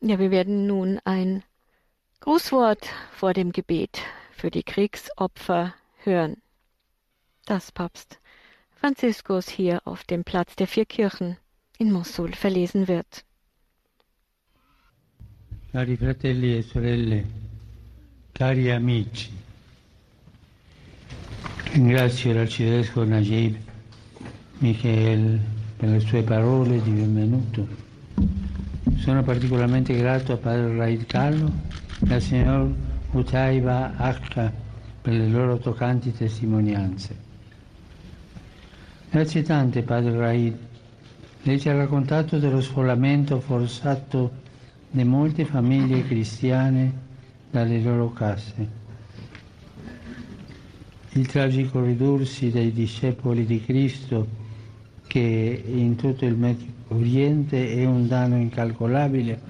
Ja, wir werden nun ein Grußwort vor dem Gebet für die Kriegsopfer hören, das Papst Franziskus hier auf dem Platz der vier Kirchen in Mosul verlesen wird. Cari fratelli e sorelle, cari amici, ringrazio l'arcivescovo Najib Michael per le sue parole di benvenuto. Sono particolarmente grato a padre Raid Carlo e al signor Utaiba Akka per le loro toccanti testimonianze. Grazie tante, padre Raid. Lei ci ha raccontato dello sfollamento forzato di molte famiglie cristiane dalle loro case. Il tragico ridursi dei discepoli di Cristo che in tutto il Medio Oriente è un danno incalcolabile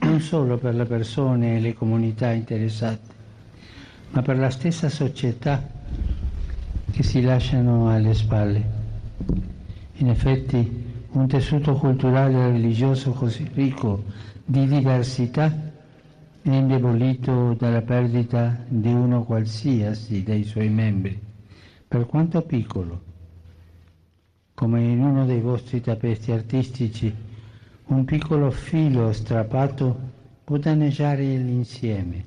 non solo per le persone e le comunità interessate, ma per la stessa società che si lasciano alle spalle. In effetti un tessuto culturale e religioso così ricco di diversità è indebolito dalla perdita di uno qualsiasi dei suoi membri, per quanto piccolo. Come in uno dei vostri tappeti artistici, un piccolo filo strappato può danneggiare l'insieme.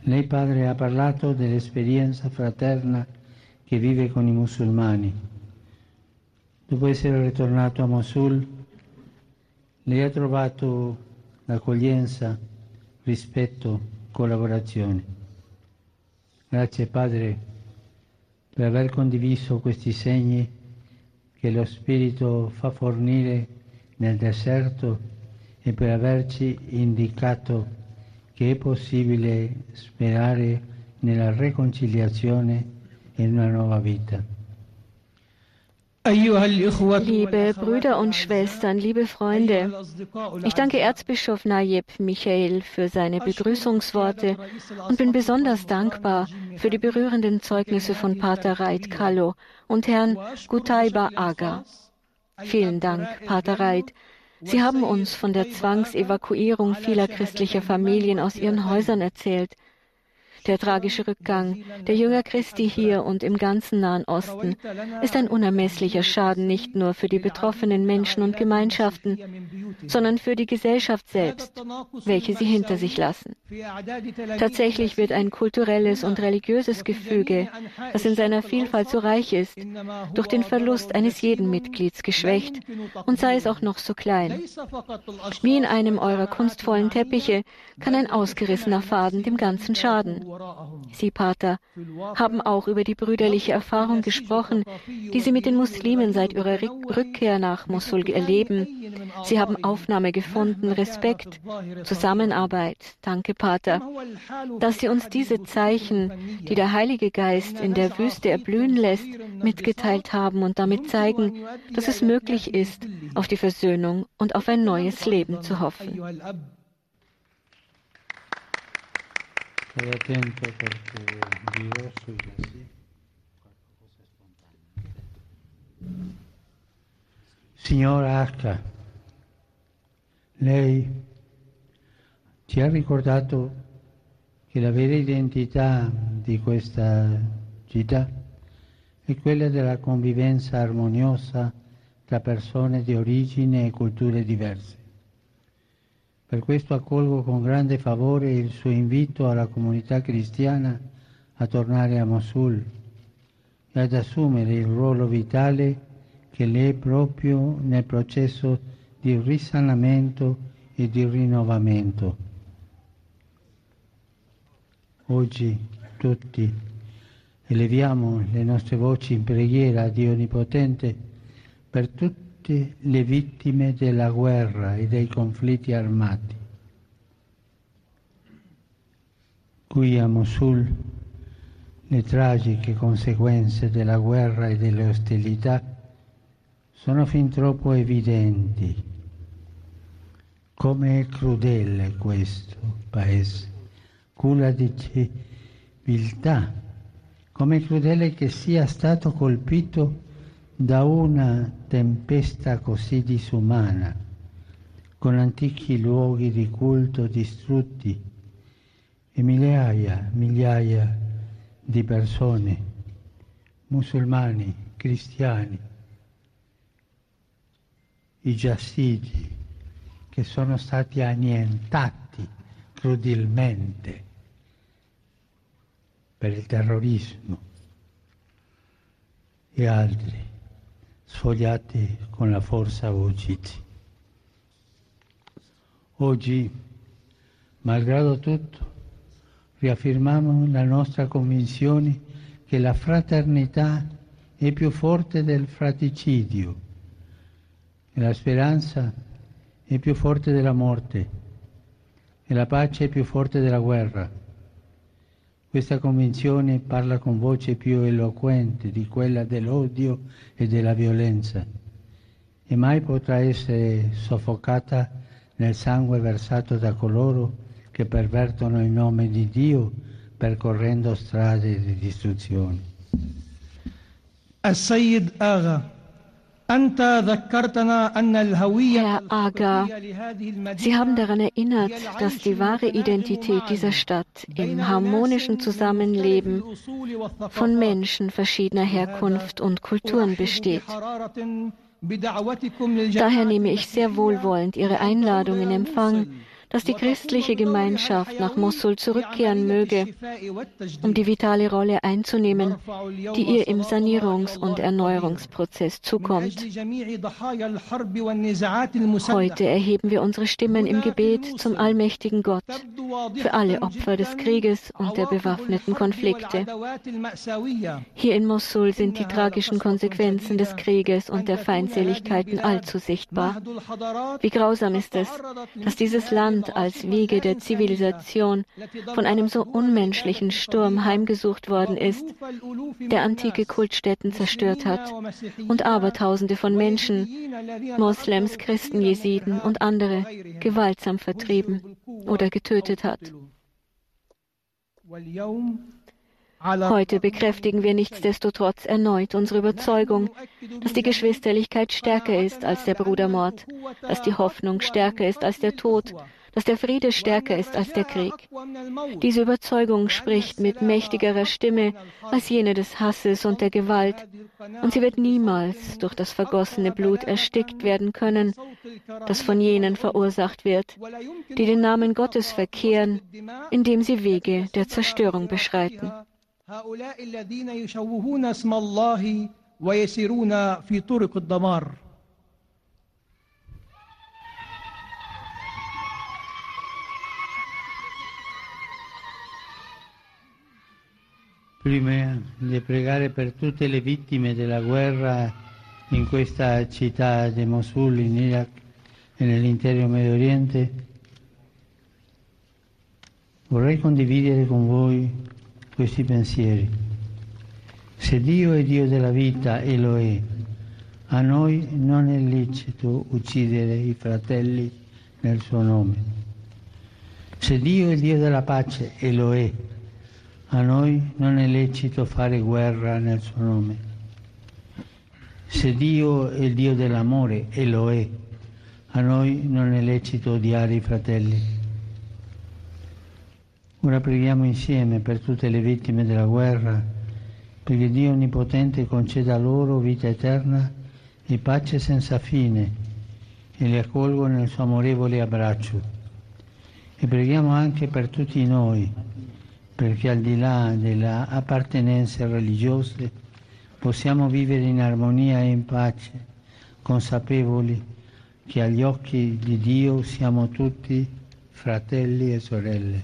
Lei padre ha parlato dell'esperienza fraterna che vive con i musulmani Dopo essere ritornato a Mosul, lei ha trovato l'accoglienza, rispetto, collaborazione. Grazie Padre per aver condiviso questi segni che lo Spirito fa fornire nel deserto e per averci indicato che è possibile sperare nella riconciliazione e in una nuova vita. Liebe Brüder und Schwestern, liebe Freunde, ich danke Erzbischof Nayib Michael für seine Begrüßungsworte und bin besonders dankbar für die berührenden Zeugnisse von Pater Reit Kallo und Herrn Gutaiba Aga. Vielen Dank, Pater Reit. Sie haben uns von der Zwangsevakuierung vieler christlicher Familien aus ihren Häusern erzählt der tragische Rückgang der Jünger Christi hier und im ganzen Nahen Osten ist ein unermesslicher Schaden nicht nur für die betroffenen Menschen und Gemeinschaften, sondern für die Gesellschaft selbst, welche sie hinter sich lassen. Tatsächlich wird ein kulturelles und religiöses Gefüge, das in seiner Vielfalt so reich ist, durch den Verlust eines jeden Mitglieds geschwächt und sei es auch noch so klein. Wie in einem eurer kunstvollen Teppiche kann ein ausgerissener Faden dem Ganzen schaden. Sie, Pater, haben auch über die brüderliche Erfahrung gesprochen, die Sie mit den Muslimen seit Ihrer Rückkehr nach Mosul erleben. Sie haben Aufnahme gefunden, Respekt, Zusammenarbeit. Danke, Pater, dass Sie uns diese Zeichen, die der Heilige Geist in der Wüste erblühen lässt, mitgeteilt haben und damit zeigen, dass es möglich ist, auf die Versöhnung und auf ein neues Leben zu hoffen. Stai attento perché dirò sui sì. Signora H, lei ci ha ricordato che la vera identità di questa città è quella della convivenza armoniosa tra persone di origine e culture diverse. Per questo accolgo con grande favore il suo invito alla comunità cristiana a tornare a Mosul e ad assumere il ruolo vitale che le è proprio nel processo di risanamento e di rinnovamento. Oggi tutti eleviamo le nostre voci in preghiera a Dio Onnipotente per tutti tutte le vittime della guerra e dei conflitti armati. Qui a Mosul le tragiche conseguenze della guerra e delle ostilità sono fin troppo evidenti. Come è crudele questo paese, culla di civiltà, come è crudele che sia stato colpito da una tempesta così disumana, con antichi luoghi di culto distrutti e migliaia, migliaia di persone, musulmani, cristiani, i giassidi, che sono stati annientati crudelmente per il terrorismo e altri sfogliati con la forza uccisi. Oggi, malgrado tutto, riaffermiamo la nostra convinzione che la fraternità è più forte del fraticidio e la speranza è più forte della morte e la pace è più forte della guerra. Questa convinzione parla con voce più eloquente di quella dell'odio e della violenza e mai potrà essere soffocata nel sangue versato da coloro che pervertono il nome di Dio percorrendo strade di distruzione. السيد آغا Herr Aga, Sie haben daran erinnert, dass die wahre Identität dieser Stadt im harmonischen Zusammenleben von Menschen verschiedener Herkunft und Kulturen besteht. Daher nehme ich sehr wohlwollend Ihre Einladung in Empfang, dass die christliche Gemeinschaft nach Mosul zurückkehren möge, um die vitale Rolle einzunehmen, die ihr im Sanierungs- und Erneuerungsprozess zukommt. Heute erheben wir unsere Stimmen im Gebet zum allmächtigen Gott für alle Opfer des Krieges und der bewaffneten Konflikte. Hier in Mosul sind die tragischen Konsequenzen des Krieges und der Feindseligkeiten allzu sichtbar. Wie grausam ist es, dass dieses Land Land als Wiege der Zivilisation von einem so unmenschlichen Sturm heimgesucht worden ist, der antike Kultstätten zerstört hat und Abertausende von Menschen, Moslems, Christen, Jesiden und andere gewaltsam vertrieben oder getötet hat. Heute bekräftigen wir nichtsdestotrotz erneut unsere Überzeugung, dass die Geschwisterlichkeit stärker ist als der Brudermord, dass die Hoffnung stärker ist als der Tod dass der Friede stärker ist als der Krieg. Diese Überzeugung spricht mit mächtigerer Stimme als jene des Hasses und der Gewalt, und sie wird niemals durch das vergossene Blut erstickt werden können, das von jenen verursacht wird, die den Namen Gottes verkehren, indem sie Wege der Zerstörung beschreiten. ويسيرون في طرق الدمار Prima di pregare per tutte le vittime della guerra in questa città di Mosul, in Iraq e nell'intero Medio Oriente, vorrei condividere con voi questi pensieri. Se Dio è Dio della vita e lo è, a noi non è lecito uccidere i fratelli nel suo nome. Se Dio è Dio della pace e lo è, a noi non è lecito fare guerra nel suo nome. Se Dio è il Dio dell'amore, e lo è, a noi non è lecito odiare i fratelli. Ora preghiamo insieme per tutte le vittime della guerra, perché Dio Onnipotente conceda loro vita eterna e pace senza fine e li accolgo nel suo amorevole abbraccio. E preghiamo anche per tutti noi, perché al di là delle appartenenze religiose possiamo vivere in armonia e in pace, consapevoli che agli occhi di Dio siamo tutti fratelli e sorelle.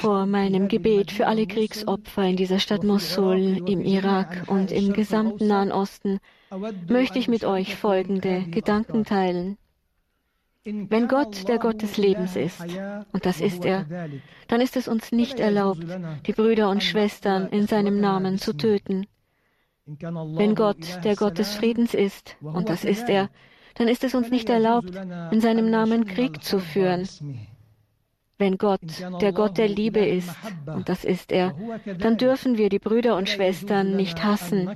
Vor meinem Gebet für alle Kriegsopfer in dieser Stadt Mosul, im Irak und im gesamten Nahen Osten möchte ich mit euch folgende Gedanken teilen. Wenn Gott der Gott des Lebens ist, und das ist er, dann ist es uns nicht erlaubt, die Brüder und Schwestern in seinem Namen zu töten. Wenn Gott der Gott des Friedens ist, und das ist er, dann ist es uns nicht erlaubt, in seinem Namen Krieg zu führen. Wenn Gott der Gott der Liebe ist, und das ist er, dann dürfen wir die Brüder und Schwestern nicht hassen.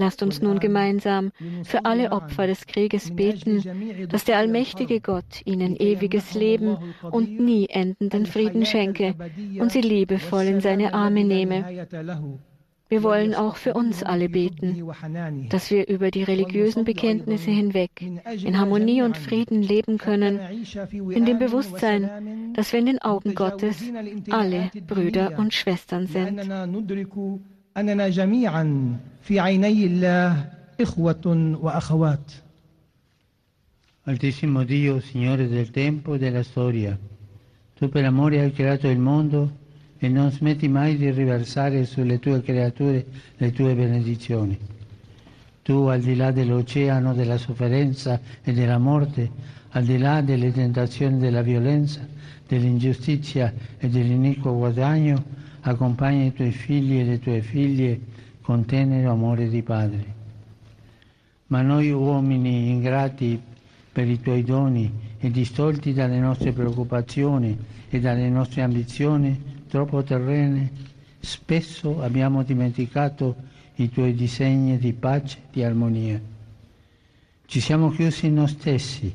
Lasst uns nun gemeinsam für alle Opfer des Krieges beten, dass der allmächtige Gott ihnen ewiges Leben und nie endenden Frieden schenke und sie liebevoll in seine Arme nehme. Wir wollen auch für uns alle beten, dass wir über die religiösen Bekenntnisse hinweg in Harmonie und Frieden leben können, in dem Bewusstsein, dass wir in den Augen Gottes alle Brüder und Schwestern sind. أننا جميعا في عيني الله إخوة وأخوات Altissimo Dio, Signore del tempo e della storia, tu per amore hai creato il mondo e non smetti mai di riversare sulle tue creature le tue benedizioni. Tu, al di là dell'oceano della sofferenza e della morte, al di là delle tentazioni della violenza, dell'ingiustizia e dell'iniquo guadagno, accompagna i tuoi figli e le tue figlie con tenero amore di padre. Ma noi uomini ingrati per i tuoi doni e distolti dalle nostre preoccupazioni e dalle nostre ambizioni troppo terrene, spesso abbiamo dimenticato i tuoi disegni di pace e di armonia. Ci siamo chiusi in noi stessi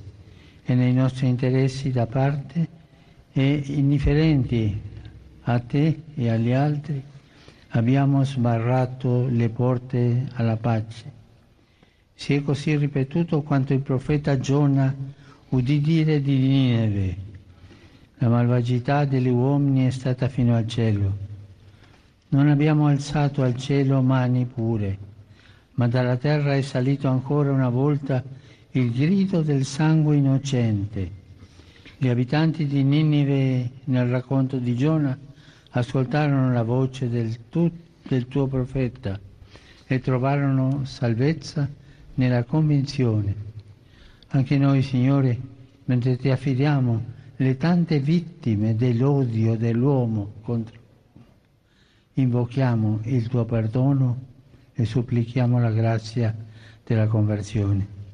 e nei nostri interessi da parte e indifferenti a te e agli altri abbiamo sbarrato le porte alla pace. Si è così ripetuto quanto il profeta Giona udì dire di Nineve. La malvagità degli uomini è stata fino al cielo. Non abbiamo alzato al cielo mani pure, ma dalla terra è salito ancora una volta il grido del sangue innocente. Gli abitanti di Ninive nel racconto di Giona ascoltarono la voce del, tu, del tuo profeta e trovarono salvezza nella convinzione. Anche noi, Signore, mentre ti affidiamo le tante vittime dell'odio dell'uomo contro invochiamo il tuo perdono e supplichiamo la grazia della conversione.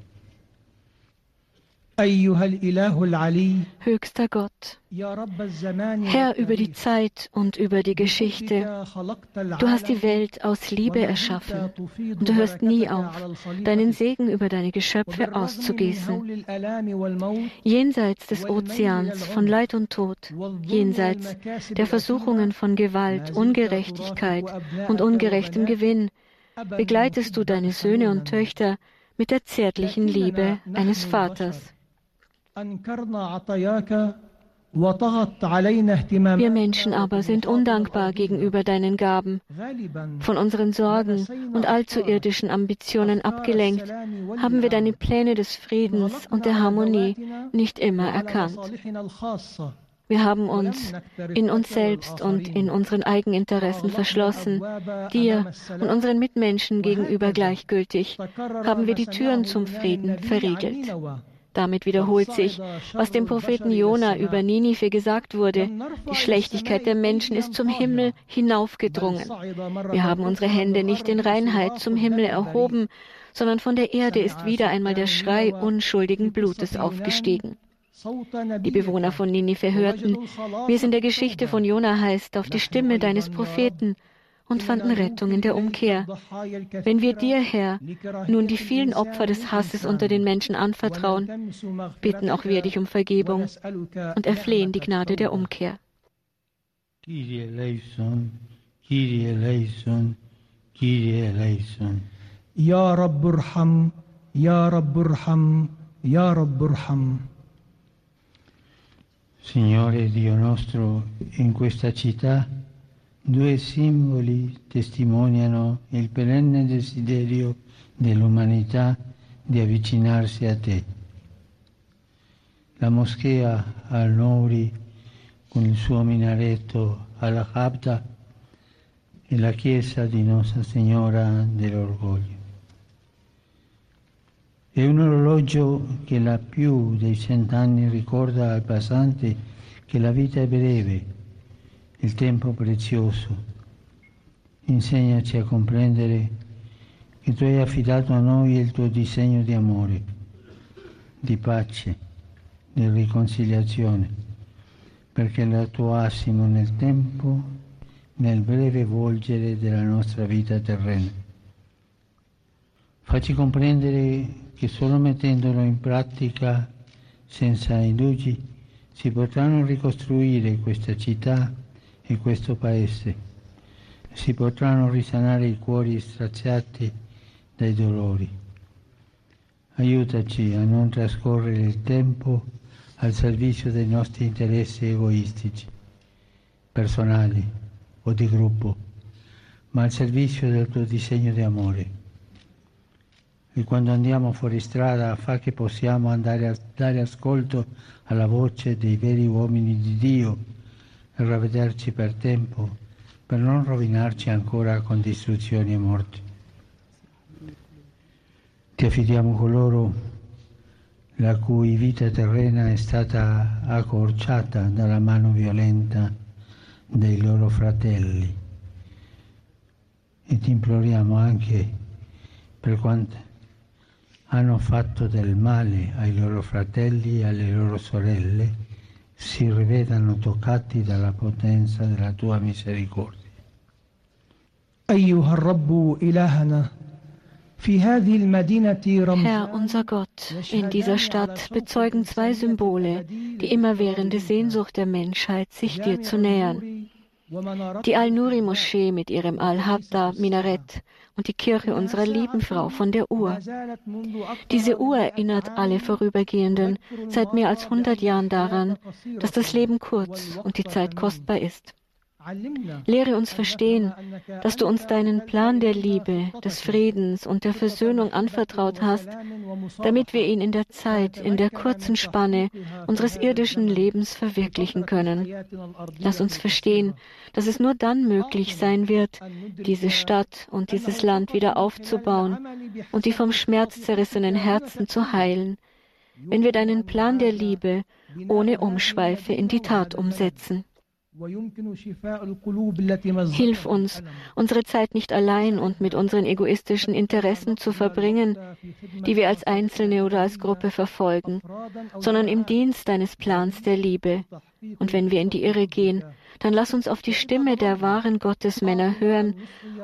Höchster Gott, Herr über die Zeit und über die Geschichte, du hast die Welt aus Liebe erschaffen und du hörst nie auf, deinen Segen über deine Geschöpfe auszugießen. Jenseits des Ozeans von Leid und Tod, jenseits der Versuchungen von Gewalt, Ungerechtigkeit und ungerechtem Gewinn, begleitest du deine Söhne und Töchter mit der zärtlichen Liebe eines Vaters. Wir Menschen aber sind undankbar gegenüber deinen Gaben. Von unseren Sorgen und allzu irdischen Ambitionen abgelenkt, haben wir deine Pläne des Friedens und der Harmonie nicht immer erkannt. Wir haben uns in uns selbst und in unseren Eigeninteressen verschlossen. Dir und unseren Mitmenschen gegenüber gleichgültig haben wir die Türen zum Frieden verriegelt. Damit wiederholt sich, was dem Propheten Jona über Ninive gesagt wurde. Die Schlechtigkeit der Menschen ist zum Himmel hinaufgedrungen. Wir haben unsere Hände nicht in Reinheit zum Himmel erhoben, sondern von der Erde ist wieder einmal der Schrei unschuldigen Blutes aufgestiegen. Die Bewohner von Ninive hörten, wie es in der Geschichte von Jona heißt, auf die Stimme deines Propheten und fanden Rettung in der Umkehr. Wenn wir dir, Herr, nun die vielen Opfer des Hasses unter den Menschen anvertrauen, bitten auch wir dich um Vergebung und erflehen die Gnade der Umkehr. Kyrie eleison, Kyrie eleison, Kyrie eleison. Ya Rabb irham, Ya Rabb irham, Ya Rabb irham. Signore Dio nostro, in questa città Due simboli testimoniano il perenne desiderio dell'umanità di avvicinarsi a te. La moschea al-Nouri con il suo minareto alla Habda e la chiesa di Nostra Signora dell'Orgoglio. È un orologio che la più dei cent'anni ricorda al passante che la vita è breve il tempo prezioso. Insegnaci a comprendere che tu hai affidato a noi il tuo disegno di amore, di pace, di riconciliazione, perché lo attuassimo nel tempo, nel breve volgere della nostra vita terrena. Facci comprendere che solo mettendolo in pratica senza indugi si potranno ricostruire questa città e questo paese, si potranno risanare i cuori straziati dai dolori. Aiutaci a non trascorrere il tempo al servizio dei nostri interessi egoistici, personali o di gruppo, ma al servizio del tuo disegno di amore. E quando andiamo fuori strada fa che possiamo andare a dare ascolto alla voce dei veri uomini di Dio ravvederci per tempo per non rovinarci ancora con distruzioni e morti. Ti affidiamo coloro la cui vita terrena è stata accorciata dalla mano violenta dei loro fratelli. E ti imploriamo anche per quanto hanno fatto del male ai loro fratelli e alle loro sorelle, si rivedano toccati dalla potenza della tua misericordia. أيها الرب إلهنا Herr unser Gott, in dieser Stadt bezeugen zwei Symbole die immerwährende Sehnsucht der Menschheit, sich dir zu nähern. Die Al-Nuri-Moschee mit ihrem Al-Habda-Minarett und die Kirche unserer lieben Frau von der Uhr. Diese Uhr erinnert alle Vorübergehenden seit mehr als 100 Jahren daran, dass das Leben kurz und die Zeit kostbar ist. Lehre uns verstehen, dass du uns deinen Plan der Liebe, des Friedens und der Versöhnung anvertraut hast, damit wir ihn in der Zeit, in der kurzen Spanne unseres irdischen Lebens verwirklichen können. Lass uns verstehen, dass es nur dann möglich sein wird, diese Stadt und dieses Land wieder aufzubauen und die vom Schmerz zerrissenen Herzen zu heilen, wenn wir deinen Plan der Liebe ohne Umschweife in die Tat umsetzen. Hilf uns, unsere Zeit nicht allein und mit unseren egoistischen Interessen zu verbringen, die wir als Einzelne oder als Gruppe verfolgen, sondern im Dienst deines Plans der Liebe. Und wenn wir in die Irre gehen, dann lass uns auf die Stimme der wahren Gottesmänner hören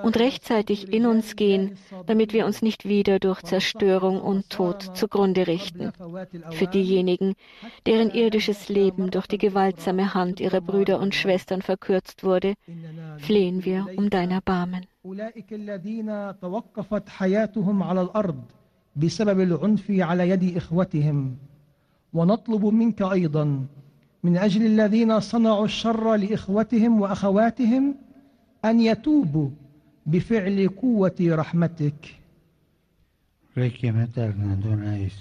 und rechtzeitig in uns gehen, damit wir uns nicht wieder durch Zerstörung und Tod zugrunde richten. Für diejenigen, deren irdisches Leben durch die gewaltsame Hand ihrer Brüder und Schwestern verkürzt wurde, flehen wir um dein Erbarmen. بسبب العنف على يد إخوتهم ونطلب منك أيضا من أجل الذين صنعوا الشر لإخوتهم وأخواتهم أن يتوبوا بفعل قوة رحمتك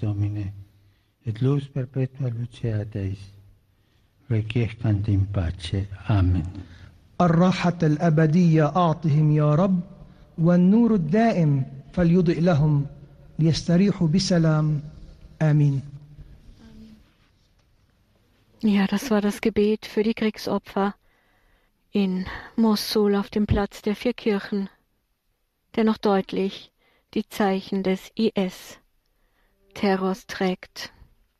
Domine, et luz perpetua. Requiescant in pace. Amen. الراحة الأبدية أعطهم يا رب والنور الدائم فليضئ لهم ليستريحوا بسلام آمين Ja, das war das Gebet für die Kriegsopfer in Mosul auf dem Platz der vier Kirchen, der noch deutlich die Zeichen des IS-Terrors trägt.